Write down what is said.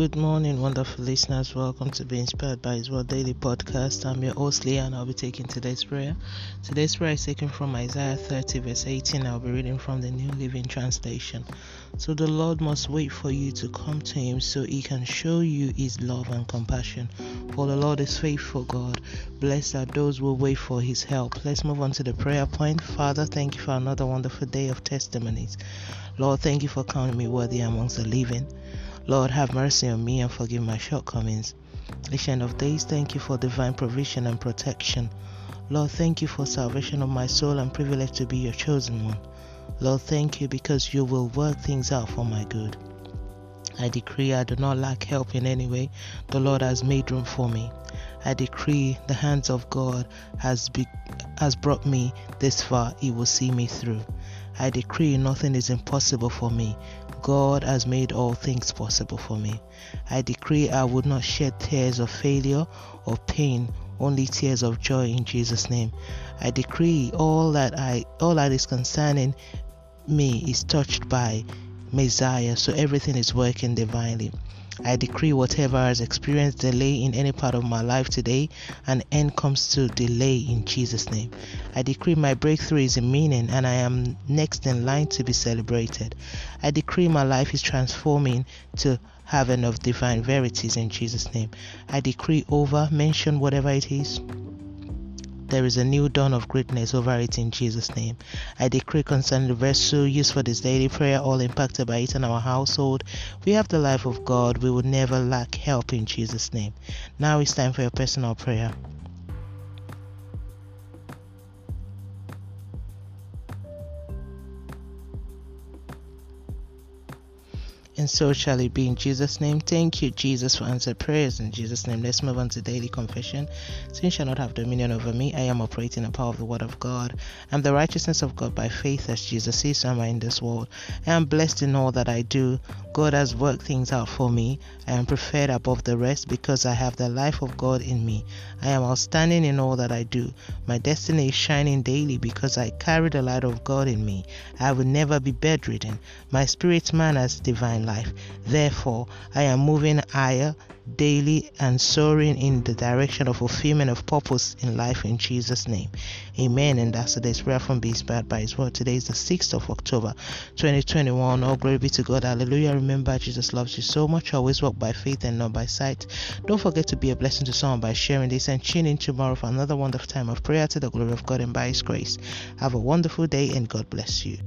Good morning, wonderful listeners. Welcome to Be Inspired by His Word Daily Podcast. I'm your host, Leah, and I'll be taking today's prayer. Today's prayer is taken from Isaiah 30, verse 18. I'll be reading from the New Living Translation. So the Lord must wait for you to come to Him so He can show you His love and compassion. For the Lord is faithful, God. Blessed are those who wait for His help. Let's move on to the prayer point. Father, thank you for another wonderful day of testimonies. Lord, thank you for counting me worthy amongst the living. Lord, have mercy on me and forgive my shortcomings. Ancient of days, thank you for divine provision and protection. Lord, thank you for salvation of my soul and privilege to be your chosen one. Lord, thank you because you will work things out for my good. I decree I do not lack help in any way. The Lord has made room for me. I decree the hands of God has be, has brought me this far. He will see me through. I decree nothing is impossible for me. God has made all things possible for me. I decree I would not shed tears of failure or pain, only tears of joy in Jesus' name. I decree all that I all that is concerning me is touched by Messiah, so everything is working divinely. I decree whatever has experienced delay in any part of my life today, an end comes to delay in Jesus' name. I decree my breakthrough is imminent and I am next in line to be celebrated. I decree my life is transforming to heaven of divine verities in Jesus' name. I decree over, mention whatever it is there is a new dawn of greatness over it in Jesus' name. I decree concerning the vessel used for this daily prayer, all impacted by it in our household. We have the life of God. We will never lack help in Jesus' name. Now it's time for your personal prayer. And so shall it be in Jesus' name. Thank you, Jesus, for answered prayers in Jesus' name. Let's move on to daily confession. Sin shall not have dominion over me. I am operating the power of the Word of God. I am the righteousness of God by faith, as Jesus is. Am I in this world. I am blessed in all that I do. God has worked things out for me. I am preferred above the rest because I have the life of God in me. I am outstanding in all that I do. My destiny is shining daily because I carry the light of God in me. I will never be bedridden. My spirit man has divine life. Therefore, I am moving higher daily and soaring in the direction of fulfillment of purpose in life in Jesus' name. Amen. And that's today's prayer from Be Inspired by His Word. Today is the 6th of October 2021. All glory be to God. Hallelujah. Remember, Jesus loves you so much. Always walk by faith and not by sight. Don't forget to be a blessing to someone by sharing this and tune in tomorrow for another wonderful time of prayer to the glory of God and by His grace. Have a wonderful day and God bless you.